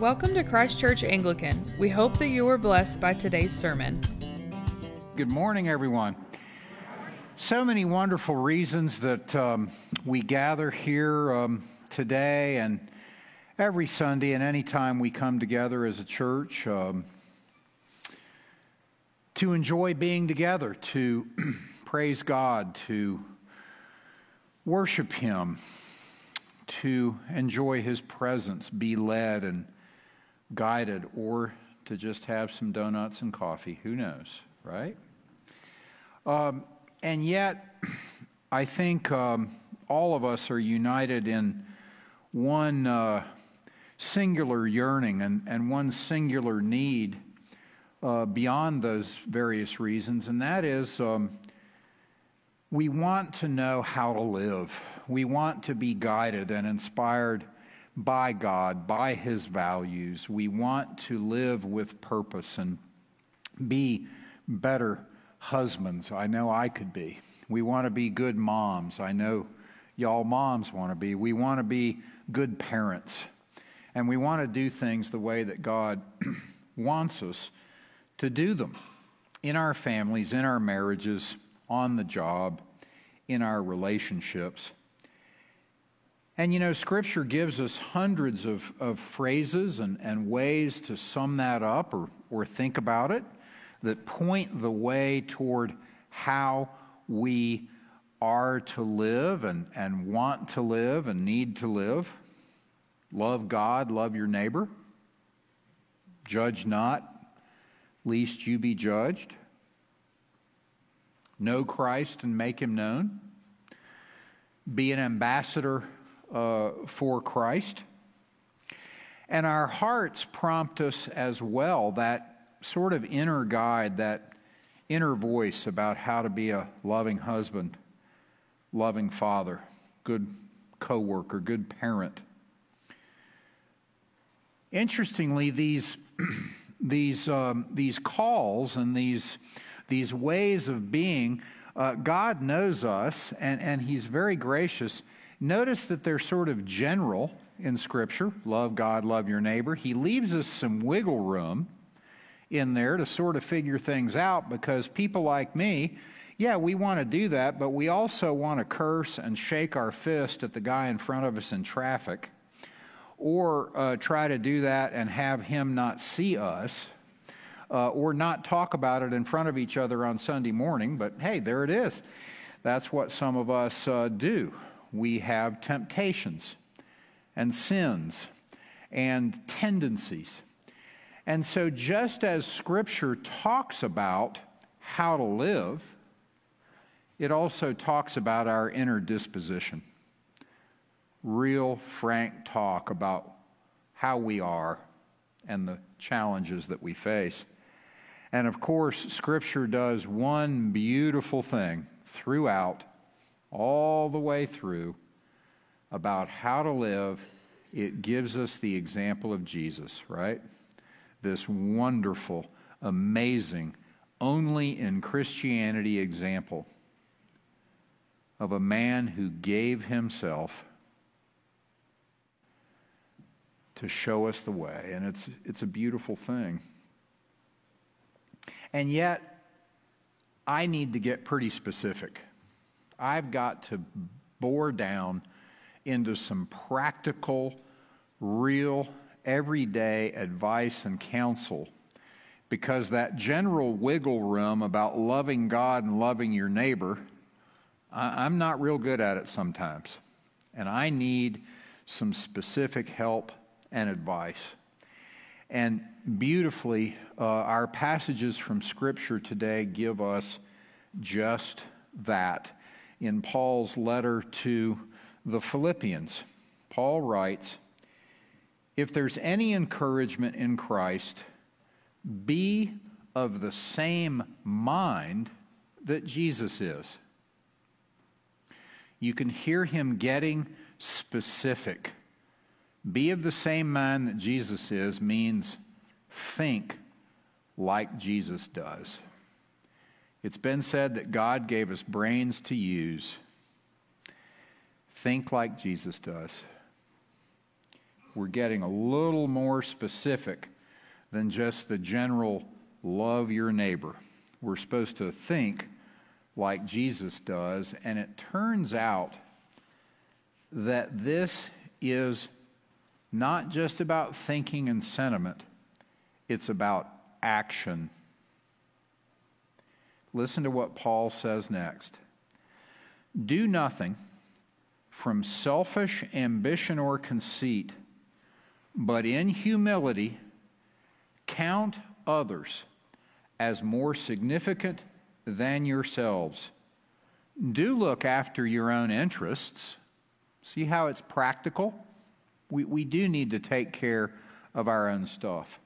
Welcome to Christ Church Anglican. We hope that you were blessed by today's sermon. Good morning, everyone. So many wonderful reasons that um, we gather here um, today and every Sunday and anytime we come together as a church um, to enjoy being together, to praise God, to worship Him, to enjoy His presence, be led and guided, or to just have some donuts and coffee. Who knows, right? Um, and yet, I think um, all of us are united in one uh, singular yearning and, and one singular need uh, beyond those various reasons, and that is um, we want to know how to live. We want to be guided and inspired by God, by His values. We want to live with purpose and be better husbands. I know I could be. We want to be good moms. I know y'all moms want to be. We want to be good parents. And we want to do things the way that God wants us to do them in our families, in our marriages, on the job, in our relationships. And you know, Scripture gives us hundreds of, of phrases and, and ways to sum that up or, or think about it that point the way toward how we are to live and, and want to live and need to live. Love God, love your neighbor. Judge not, lest you be judged. Know Christ and make him known. Be an ambassador uh, for Christ. And our hearts prompt us as well, that sort of inner guide, that inner voice about how to be a loving husband, loving father, good coworker, good parent. Interestingly, these, these, um, these calls and these, these ways of being, uh, God knows us and, and He's very gracious. Notice that they're sort of general in Scripture love God, love your neighbor. He leaves us some wiggle room in there to sort of figure things out because people like me, yeah, we want to do that, but we also want to curse and shake our fist at the guy in front of us in traffic or uh, try to do that and have him not see us. Uh, or not talk about it in front of each other on Sunday morning, but hey, there it is. That's what some of us uh, do. We have temptations and sins and tendencies. And so, just as Scripture talks about how to live, it also talks about our inner disposition. Real, frank talk about how we are and the challenges that we face. And of course, Scripture does one beautiful thing throughout, all the way through, about how to live. It gives us the example of Jesus, right? This wonderful, amazing, only in Christianity example of a man who gave himself to show us the way. And it's, it's a beautiful thing. And yet, I need to get pretty specific. I've got to bore down into some practical, real, everyday advice and counsel because that general wiggle room about loving God and loving your neighbor, I'm not real good at it sometimes. And I need some specific help and advice. And beautifully, uh, our passages from Scripture today give us just that. In Paul's letter to the Philippians, Paul writes, If there's any encouragement in Christ, be of the same mind that Jesus is. You can hear him getting specific be of the same mind that Jesus is means think like Jesus does. It's been said that God gave us brains to use. Think like Jesus does. we're getting a little more specific than just the general love your neighbor. We're supposed to think like Jesus does, and it turns out that this is not just about thinking and sentiment, it's about action. Listen to what Paul says next. Do nothing from selfish ambition or conceit, but in humility count others as more significant than yourselves. Do look after your own interests. See how it's practical? We, we do need to take care of our own stuff.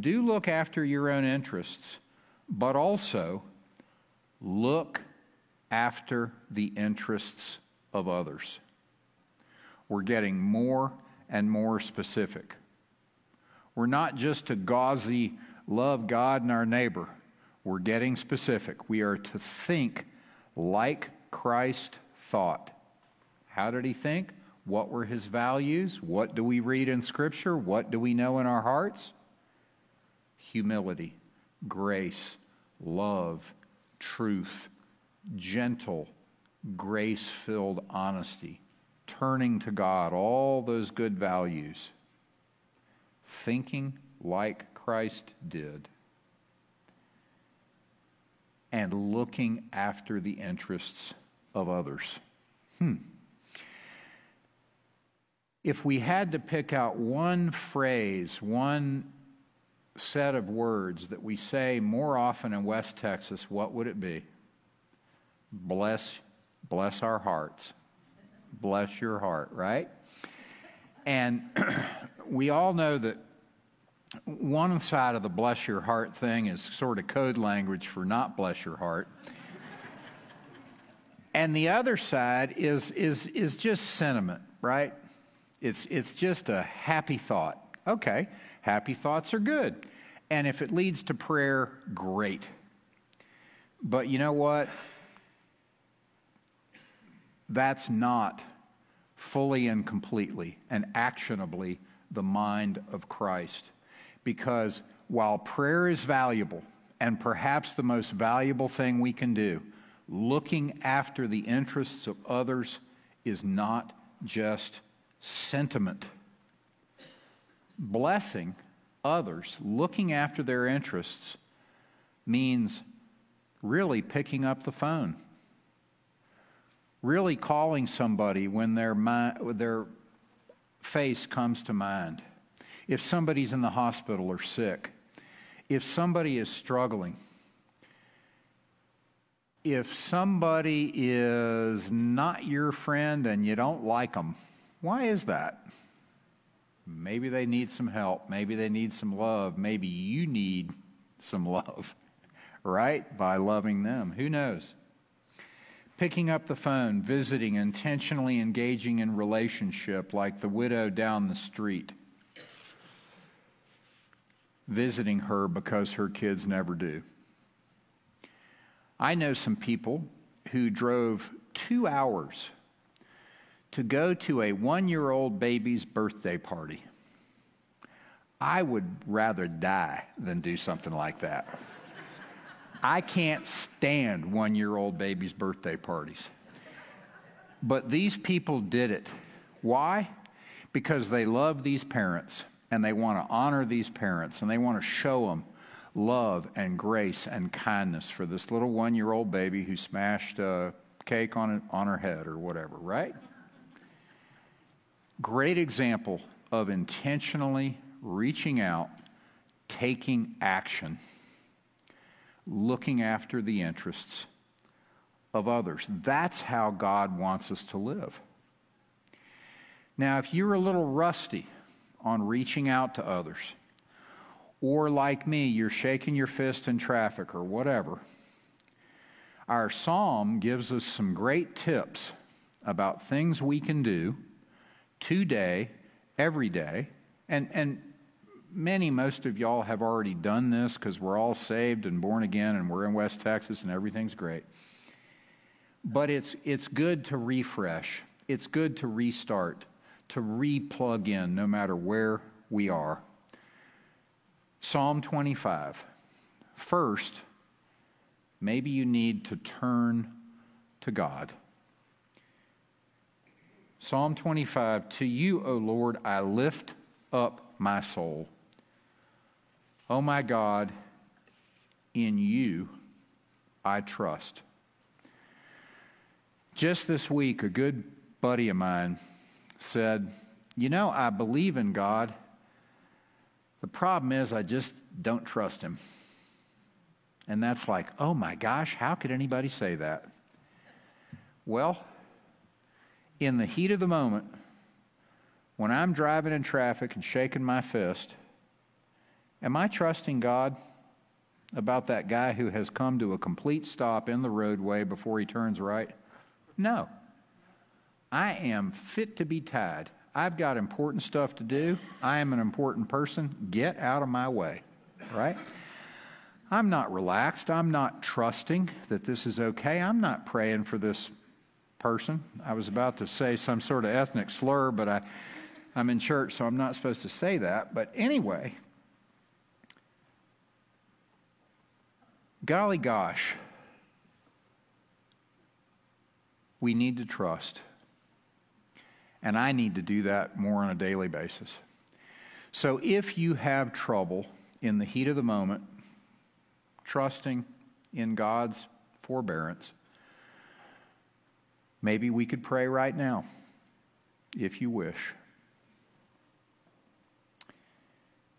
Do look after your own interests, but also look after the interests of others. We're getting more and more specific. We're not just to gauzy love God and our neighbor. We're getting specific. We are to think like Christ thought. How did he think? What were his values? What do we read in Scripture? What do we know in our hearts? Humility, grace, love, truth, gentle, grace filled honesty, turning to God, all those good values. Thinking like Christ did and looking after the interests of others. Hmm. If we had to pick out one phrase, one set of words that we say more often in West Texas, what would it be? Bless, bless our hearts. Bless your heart, right? And we all know that one side of the bless your heart thing is sort of code language for not bless your heart. and the other side is, is, is just sentiment, right? It's, it's just a happy thought. Okay, happy thoughts are good. And if it leads to prayer, great. But you know what? That's not fully and completely and actionably the mind of Christ because while prayer is valuable and perhaps the most valuable thing we can do, looking after the interests of others is not just sentiment. Blessing others, looking after their interests, means really picking up the phone, really calling somebody when their, mind, their face comes to mind if somebody's in the hospital or sick, if somebody is struggling, if somebody is not your friend and you don't like them, why is that? Maybe they need some help. Maybe they need some love. Maybe you need some love, right? By loving them. Who knows? Picking up the phone, visiting, intentionally engaging in relationship like the widow down the street visiting her because her kids never do. I know some people who drove two hours to go to a one year old baby's birthday party. I would rather die than do something like that. I can't stand one year old babies' birthday parties. But these people did it. Why? Because they love these parents and they want to honor these parents and they want to show them love and grace and kindness for this little one year old baby who smashed a cake on, on her head or whatever, right? Great example of intentionally reaching out, taking action, looking after the interests of others. That's how God wants us to live. Now, if you're a little rusty on reaching out to others, or like me, you're shaking your fist in traffic or whatever, our psalm gives us some great tips about things we can do today, every day, and, and many, most of y'all have already done this because we're all saved and born again and we're in West Texas and everything's great. But it's, it's good to refresh, it's good to restart to re plug in no matter where we are. Psalm 25. First, maybe you need to turn to God. Psalm 25 To you, O Lord, I lift up my soul. O my God, in you I trust. Just this week, a good buddy of mine said, You know, I believe in God. The problem is, I just don't trust him. And that's like, oh my gosh, how could anybody say that? Well, in the heat of the moment, when I'm driving in traffic and shaking my fist, am I trusting God about that guy who has come to a complete stop in the roadway before he turns right? No. I am fit to be tied. I've got important stuff to do. I am an important person. Get out of my way, right? I'm not relaxed. I'm not trusting that this is okay. I'm not praying for this person. I was about to say some sort of ethnic slur, but I, I'm in church, so I'm not supposed to say that. But anyway, golly gosh, we need to trust. And I need to do that more on a daily basis. So if you have trouble in the heat of the moment, trusting in God's forbearance, Maybe we could pray right now, if you wish.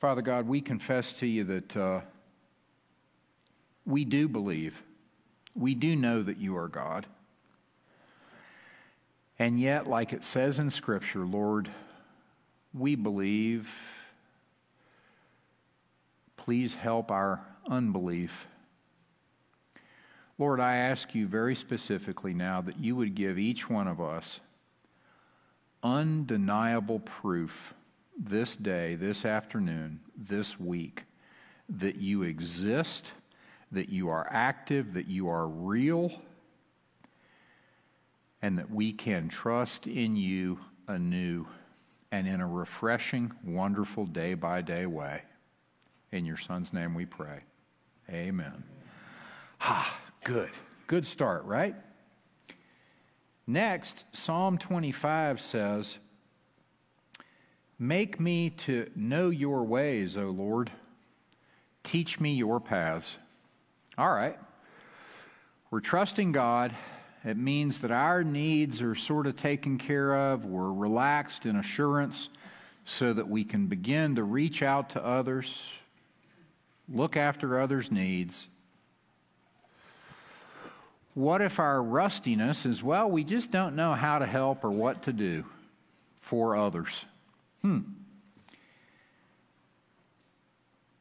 Father God, we confess to you that uh, we do believe, we do know that you are God. And yet, like it says in Scripture, Lord, we believe. Please help our unbelief. Lord, I ask you very specifically now that you would give each one of us undeniable proof this day, this afternoon, this week, that you exist, that you are active, that you are real, and that we can trust in you anew and in a refreshing, wonderful, day by day way. In your Son's name we pray. Amen. Ha. Good. Good start, right? Next, Psalm 25 says, Make me to know your ways, O Lord. Teach me your paths. All right. We're trusting God. It means that our needs are sort of taken care of. We're relaxed in assurance so that we can begin to reach out to others, look after others' needs, what if our rustiness is, well, we just don't know how to help or what to do for others? Hmm.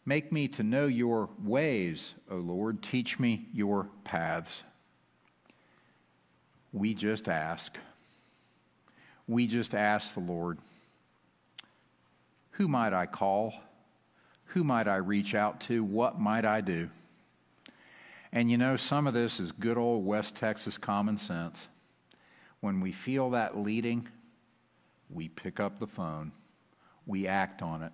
Make me to know your ways, O Lord. Teach me your paths. We just ask. We just ask the Lord, who might I call? Who might I reach out to? What might I do? And you know, some of this is good old West Texas common sense. When we feel that leading, we pick up the phone, we act on it.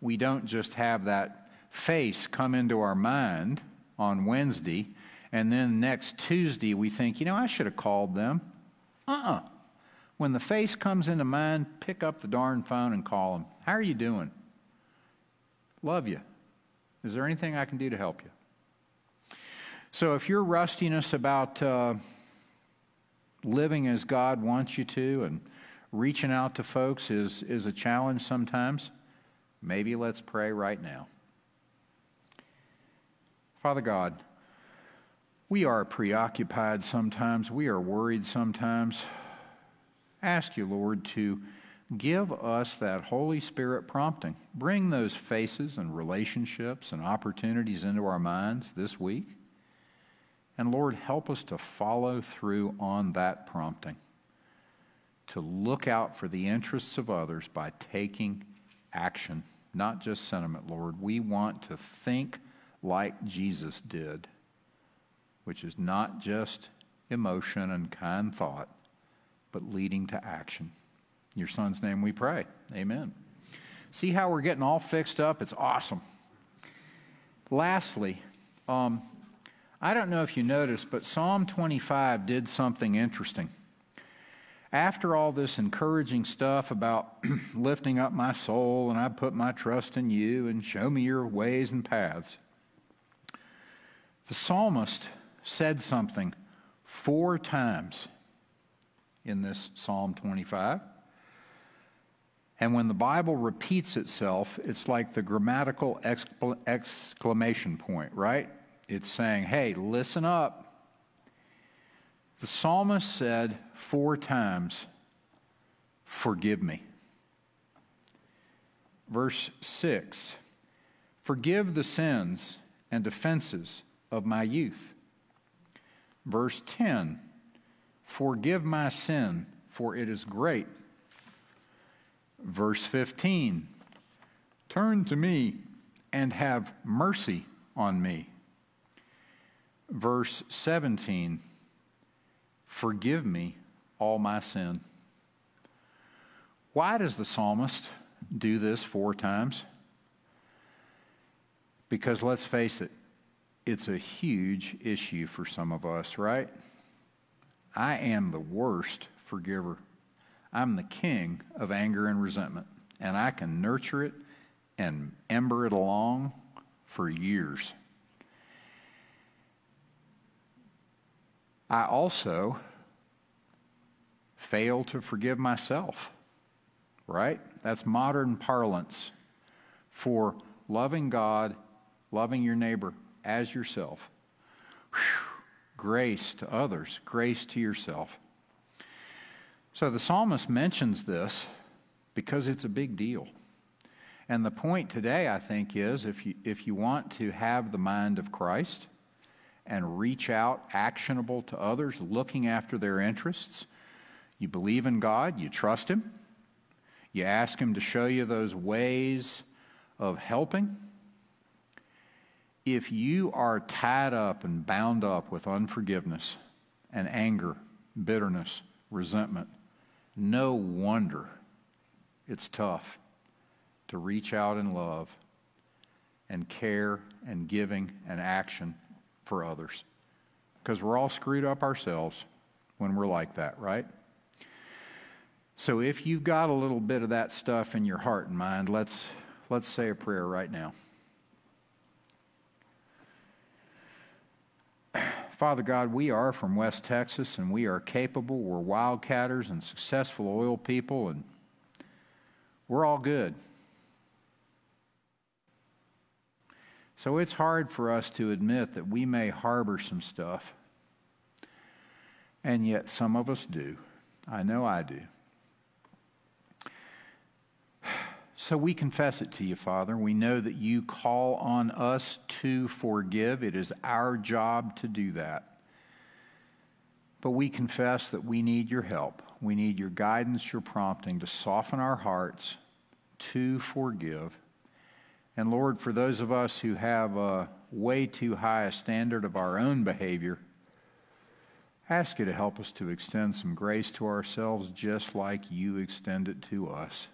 We don't just have that face come into our mind on Wednesday, and then next Tuesday we think, you know, I should have called them. Uh uh-uh. uh When the face comes into mind, pick up the darn phone and call them. How are you doing? Love you. Is there anything I can do to help you? So if your rustiness about uh, living as God wants you to and reaching out to folks is, is a challenge sometimes, maybe let's pray right now. Father God, we are preoccupied sometimes, we are worried sometimes. Ask you, Lord, to give us that Holy Spirit prompting. Bring those faces and relationships and opportunities into our minds this week. And Lord, help us to follow through on that prompting, to look out for the interests of others by taking action, not just sentiment, Lord. We want to think like Jesus did, which is not just emotion and kind thought, but leading to action. In your son's name we pray. Amen. See how we're getting all fixed up? It's awesome. Lastly, um, I don't know if you noticed, but Psalm 25 did something interesting. After all this encouraging stuff about lifting up my soul and I put my trust in you and show me your ways and paths, the psalmist said something four times in this Psalm 25. And when the Bible repeats itself, it's like the grammatical exclamation point, right? It's saying, hey, listen up. The psalmist said four times, Forgive me. Verse 6 Forgive the sins and offenses of my youth. Verse 10 Forgive my sin, for it is great. Verse 15 Turn to me and have mercy on me. Verse 17 Forgive me all my sin. Why does the psalmist do this four times? Because let's face it, it's a huge issue for some of us, right? I am the worst forgiver. I'm the king of anger and resentment, and I can nurture it and ember it along for years. I also fail to forgive myself, right? That's modern parlance for loving God, loving your neighbor as yourself. Whew. Grace to others, grace to yourself. So the psalmist mentions this because it's a big deal. And the point today, I think, is if you, if you want to have the mind of Christ and reach out actionable to others, looking after their interests, you believe in God, you trust Him, you ask Him to show you those ways of helping. If you are tied up and bound up with unforgiveness and anger, bitterness, resentment, no wonder it's tough to reach out in love and care and giving and action for others. Because we're all screwed up ourselves when we're like that, right? So if you've got a little bit of that stuff in your heart and mind, let's, let's say a prayer right now. Father God, we are from West Texas and we are capable. We're wildcatters and successful oil people, and we're all good. So it's hard for us to admit that we may harbor some stuff, and yet some of us do. I know I do. So we confess it to you, Father. We know that you call on us to forgive. It is our job to do that. But we confess that we need your help. We need your guidance, your prompting to soften our hearts to forgive. And Lord, for those of us who have a way too high a standard of our own behavior, ask you to help us to extend some grace to ourselves just like you extend it to us.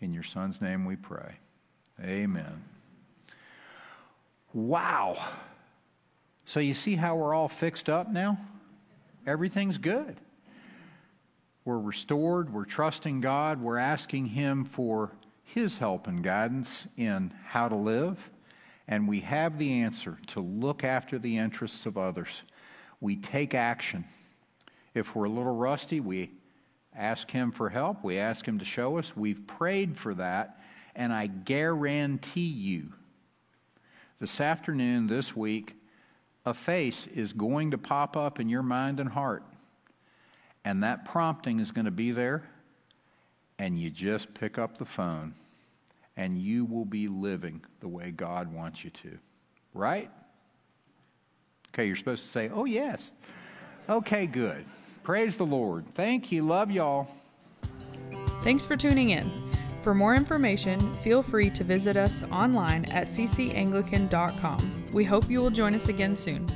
In your Son's name we pray. Amen. Wow. So you see how we're all fixed up now? Everything's good. We're restored. We're trusting God. We're asking Him for His help and guidance in how to live. And we have the answer to look after the interests of others. We take action. If we're a little rusty, we ask Him for help. We ask Him to show us. We've prayed for that. And I guarantee you, this afternoon, this week, a face is going to pop up in your mind and heart. And that prompting is going to be there. And you just pick up the phone. And you will be living the way God wants you to. Right? Okay, you're supposed to say, oh, yes. Okay, good. Praise the Lord. Thank you. Love y'all. Thanks for tuning in. For more information, feel free to visit us online at ccanglican.com. We hope you will join us again soon.